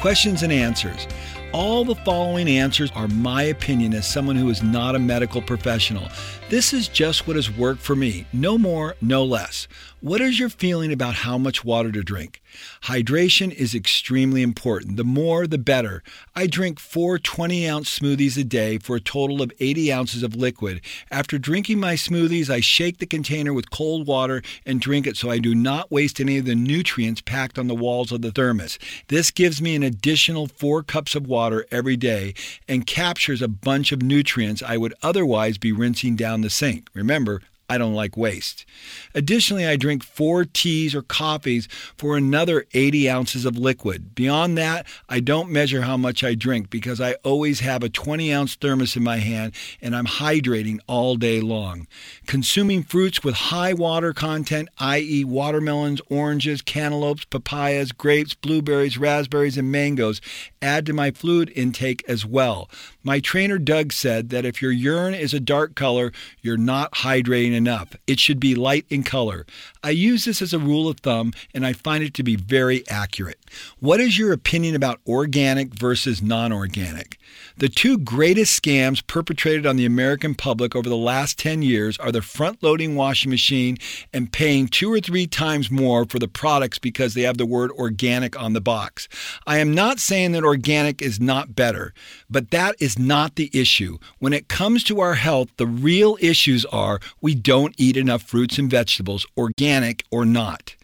Questions and answers. All the following answers are my opinion as someone who is not a medical professional. This is just what has worked for me, no more, no less. What is your feeling about how much water to drink? Hydration is extremely important. The more, the better. I drink four 20 ounce smoothies a day for a total of 80 ounces of liquid. After drinking my smoothies, I shake the container with cold water and drink it so I do not waste any of the nutrients packed on the walls of the thermos. This gives me an additional four cups of water every day and captures a bunch of nutrients I would otherwise be rinsing down the sink. Remember, I don't like waste. Additionally, I drink four teas or coffees for another 80 ounces of liquid. Beyond that, I don't measure how much I drink because I always have a 20 ounce thermos in my hand and I'm hydrating all day long. Consuming fruits with high water content, i.e., watermelons, oranges, cantaloupes, papayas, grapes, blueberries, raspberries, and mangoes, add to my fluid intake as well. My trainer Doug said that if your urine is a dark color, you're not hydrating enough. It should be light in color. I use this as a rule of thumb and I find it to be very accurate. What is your opinion about organic versus non organic? The two greatest scams perpetrated on the American public over the last 10 years are the front loading washing machine and paying two or three times more for the products because they have the word organic on the box. I am not saying that organic is not better, but that is not the issue. When it comes to our health, the real issues are we don't eat enough fruits and vegetables, organic or not.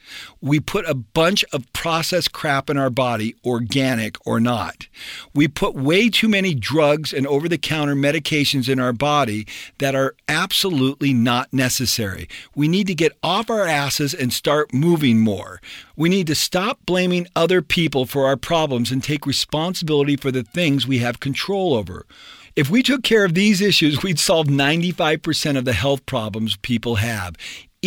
We put a bunch of processed crap in our body, organic or not. We put way too many drugs and over the counter medications in our body that are absolutely not necessary. We need to get off our asses and start moving more. We need to stop blaming other people for our problems and take responsibility for the things we have control over. If we took care of these issues, we'd solve 95% of the health problems people have.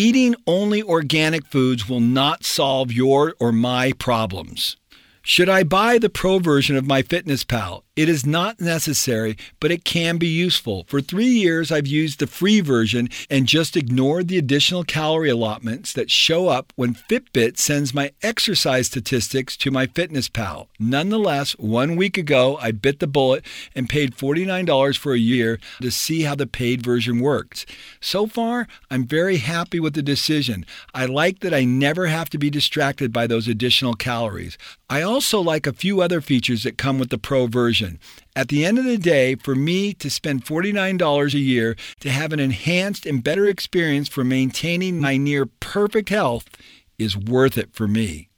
Eating only organic foods will not solve your or my problems. Should I buy the pro version of MyFitnessPal? It is not necessary, but it can be useful. For three years, I've used the free version and just ignored the additional calorie allotments that show up when Fitbit sends my exercise statistics to MyFitnessPal. Nonetheless, one week ago, I bit the bullet and paid $49 for a year to see how the paid version works. So far, I'm very happy with the decision. I like that I never have to be distracted by those additional calories. I also like a few other features that come with the pro version. At the end of the day, for me to spend $49 a year to have an enhanced and better experience for maintaining my near perfect health is worth it for me.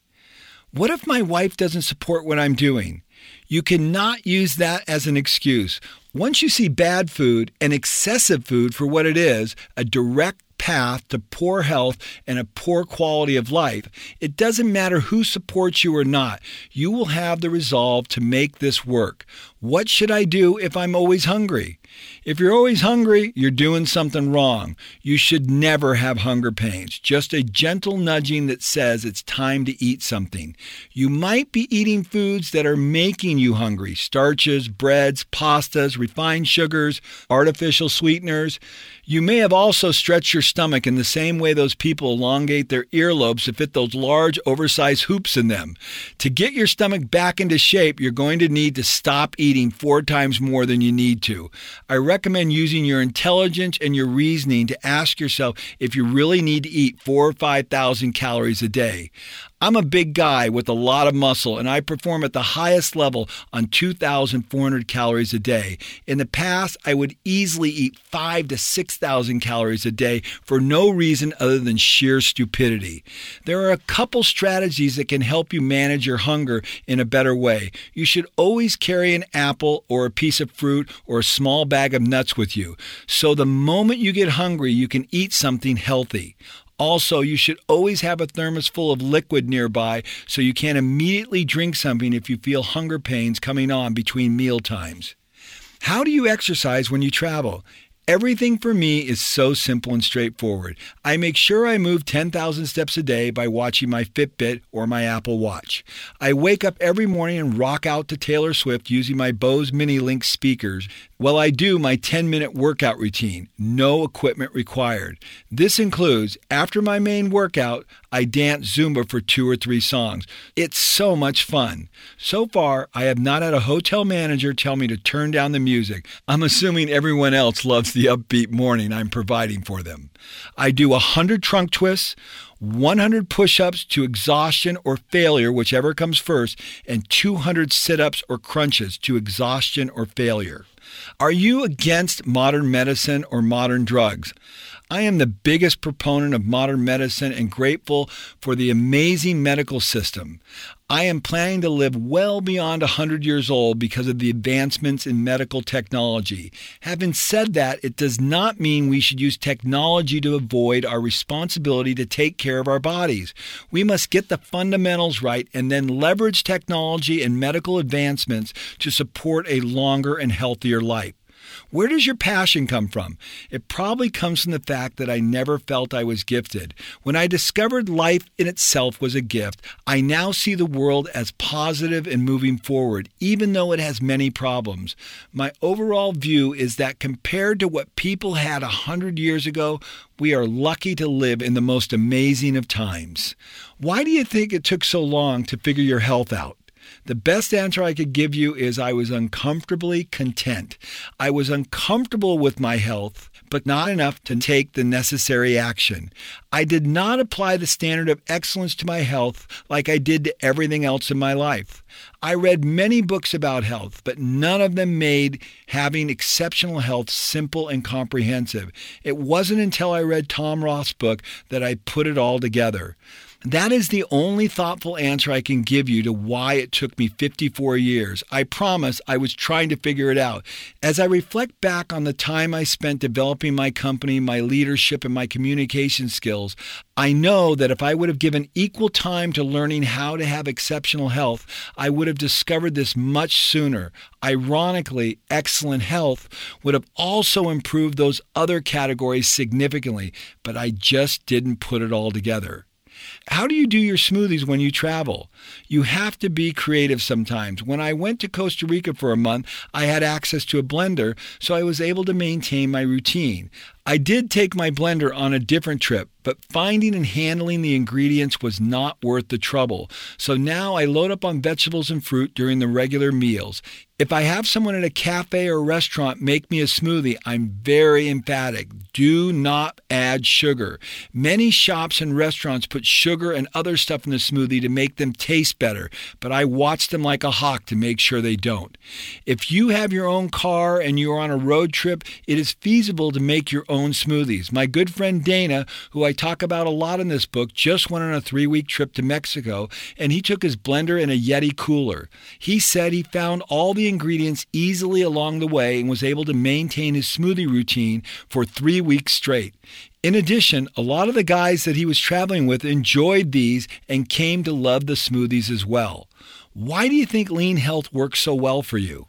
What if my wife doesn't support what I'm doing? You cannot use that as an excuse. Once you see bad food and excessive food for what it is, a direct path to poor health and a poor quality of life, it doesn't matter who supports you or not, you will have the resolve to make this work. What should I do if I'm always hungry? If you're always hungry, you're doing something wrong. You should never have hunger pains, just a gentle nudging that says it's time to eat something. You might be eating foods that are making you hungry starches, breads, pastas, refined sugars, artificial sweeteners. You may have also stretched your stomach in the same way those people elongate their earlobes to fit those large, oversized hoops in them. To get your stomach back into shape, you're going to need to stop eating four times more than you need to. I recommend using your intelligence and your reasoning to ask yourself if you really need to eat four or 5,000 calories a day. I'm a big guy with a lot of muscle and I perform at the highest level on 2,400 calories a day. In the past, I would easily eat 5 to 6,000 calories a day for no reason other than sheer stupidity. There are a couple strategies that can help you manage your hunger in a better way. You should always carry an apple or a piece of fruit or a small bag of nuts with you. So the moment you get hungry, you can eat something healthy. Also, you should always have a thermos full of liquid nearby so you can immediately drink something if you feel hunger pains coming on between meal times. How do you exercise when you travel? Everything for me is so simple and straightforward. I make sure I move 10,000 steps a day by watching my Fitbit or my Apple Watch. I wake up every morning and rock out to Taylor Swift using my Bose Mini Link speakers. Well, I do my 10 minute workout routine, no equipment required. This includes, after my main workout, I dance Zumba for two or three songs. It's so much fun. So far, I have not had a hotel manager tell me to turn down the music. I'm assuming everyone else loves the upbeat morning I'm providing for them. I do 100 trunk twists. 100 push ups to exhaustion or failure, whichever comes first, and 200 sit ups or crunches to exhaustion or failure. Are you against modern medicine or modern drugs? I am the biggest proponent of modern medicine and grateful for the amazing medical system. I am planning to live well beyond 100 years old because of the advancements in medical technology. Having said that, it does not mean we should use technology to avoid our responsibility to take care of our bodies. We must get the fundamentals right and then leverage technology and medical advancements to support a longer and healthier life. Where does your passion come from? It probably comes from the fact that I never felt I was gifted. When I discovered life in itself was a gift, I now see the world as positive and moving forward, even though it has many problems. My overall view is that compared to what people had a hundred years ago, we are lucky to live in the most amazing of times. Why do you think it took so long to figure your health out? The best answer I could give you is I was uncomfortably content. I was uncomfortable with my health, but not enough to take the necessary action. I did not apply the standard of excellence to my health like I did to everything else in my life. I read many books about health, but none of them made having exceptional health simple and comprehensive. It wasn't until I read Tom Rath's book that I put it all together. That is the only thoughtful answer I can give you to why it took me 54 years. I promise I was trying to figure it out. As I reflect back on the time I spent developing my company, my leadership, and my communication skills, I know that if I would have given equal time to learning how to have exceptional health, I would have discovered this much sooner. Ironically, excellent health would have also improved those other categories significantly, but I just didn't put it all together. How do you do your smoothies when you travel? You have to be creative sometimes. When I went to Costa Rica for a month, I had access to a blender, so I was able to maintain my routine. I did take my blender on a different trip, but finding and handling the ingredients was not worth the trouble. So now I load up on vegetables and fruit during the regular meals. If I have someone at a cafe or restaurant make me a smoothie, I'm very emphatic. Do not add sugar. Many shops and restaurants put sugar and other stuff in the smoothie to make them taste better, but I watch them like a hawk to make sure they don't. If you have your own car and you're on a road trip, it is feasible to make your own smoothies. My good friend Dana, who I talk about a lot in this book, just went on a three week trip to Mexico and he took his blender and a Yeti cooler. He said he found all the ingredients easily along the way and was able to maintain his smoothie routine for weeks straight. In addition, a lot of the guys that he was traveling with enjoyed these and came to love the smoothies as well. Why do you think lean health works so well for you?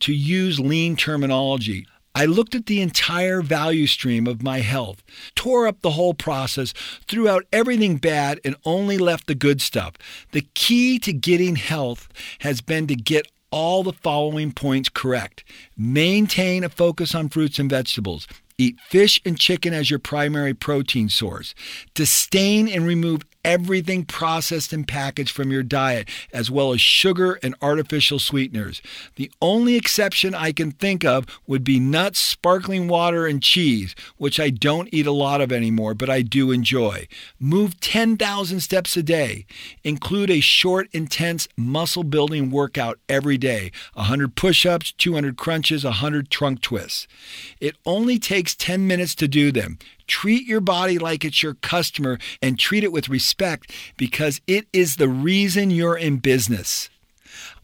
To use lean terminology, I looked at the entire value stream of my health, tore up the whole process, threw out everything bad, and only left the good stuff. The key to getting health has been to get all the following points correct. Maintain a focus on fruits and vegetables. Eat fish and chicken as your primary protein source. Disdain and remove everything processed and packaged from your diet, as well as sugar and artificial sweeteners. The only exception I can think of would be nuts, sparkling water, and cheese, which I don't eat a lot of anymore, but I do enjoy. Move 10,000 steps a day. Include a short, intense muscle building workout every day 100 push ups, 200 crunches, 100 trunk twists. It only takes 10 minutes to do them. Treat your body like it's your customer and treat it with respect because it is the reason you're in business.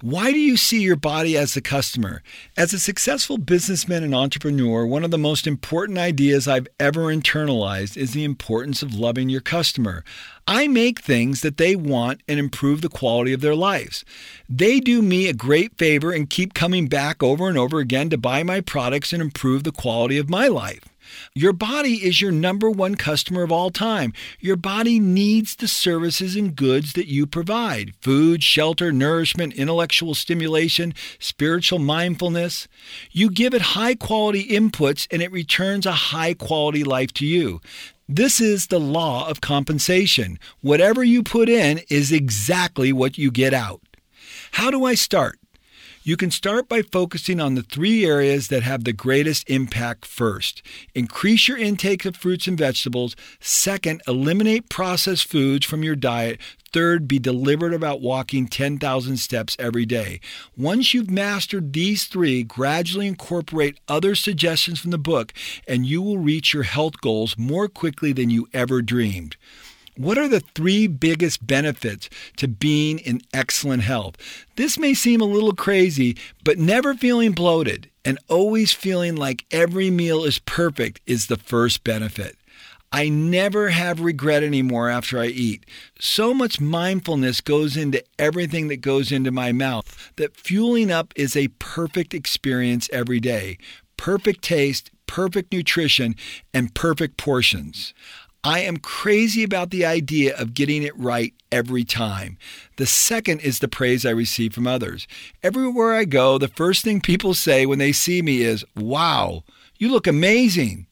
Why do you see your body as the customer? As a successful businessman and entrepreneur, one of the most important ideas I've ever internalized is the importance of loving your customer. I make things that they want and improve the quality of their lives. They do me a great favor and keep coming back over and over again to buy my products and improve the quality of my life. Your body is your number one customer of all time. Your body needs the services and goods that you provide food, shelter, nourishment, intellectual stimulation, spiritual mindfulness. You give it high quality inputs and it returns a high quality life to you. This is the law of compensation. Whatever you put in is exactly what you get out. How do I start? You can start by focusing on the three areas that have the greatest impact first. Increase your intake of fruits and vegetables. Second, eliminate processed foods from your diet. Third, be deliberate about walking 10,000 steps every day. Once you've mastered these three, gradually incorporate other suggestions from the book, and you will reach your health goals more quickly than you ever dreamed. What are the three biggest benefits to being in excellent health? This may seem a little crazy, but never feeling bloated and always feeling like every meal is perfect is the first benefit. I never have regret anymore after I eat. So much mindfulness goes into everything that goes into my mouth that fueling up is a perfect experience every day. Perfect taste, perfect nutrition, and perfect portions. I am crazy about the idea of getting it right every time. The second is the praise I receive from others. Everywhere I go, the first thing people say when they see me is, Wow, you look amazing.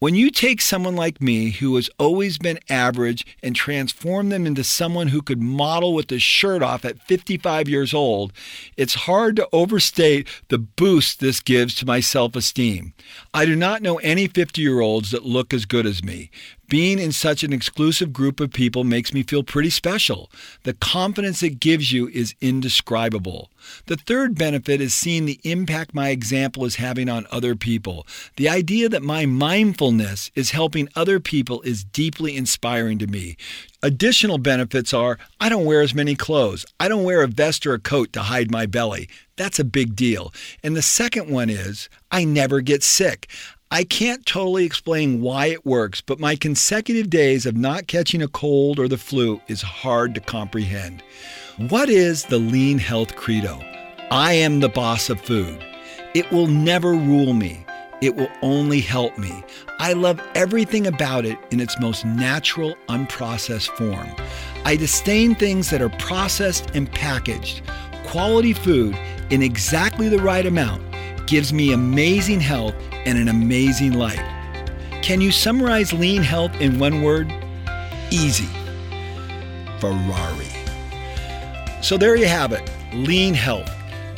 When you take someone like me who has always been average and transform them into someone who could model with the shirt off at 55 years old, it's hard to overstate the boost this gives to my self esteem. I do not know any 50 year olds that look as good as me. Being in such an exclusive group of people makes me feel pretty special. The confidence it gives you is indescribable. The third benefit is seeing the impact my example is having on other people. The idea that my mindfulness is helping other people is deeply inspiring to me. Additional benefits are I don't wear as many clothes. I don't wear a vest or a coat to hide my belly. That's a big deal. And the second one is I never get sick. I can't totally explain why it works, but my consecutive days of not catching a cold or the flu is hard to comprehend. What is the lean health credo? I am the boss of food. It will never rule me. It will only help me. I love everything about it in its most natural, unprocessed form. I disdain things that are processed and packaged. Quality food in exactly the right amount gives me amazing health and an amazing life. Can you summarize lean health in one word? Easy. Ferrari. So there you have it lean health.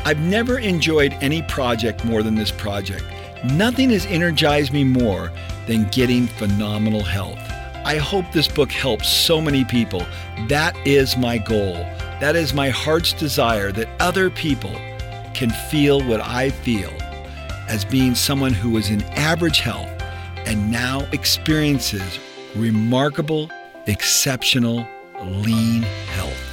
I've never enjoyed any project more than this project. Nothing has energized me more than getting phenomenal health. I hope this book helps so many people. That is my goal. That is my heart's desire that other people can feel what I feel as being someone who was in average health and now experiences remarkable, exceptional, lean health.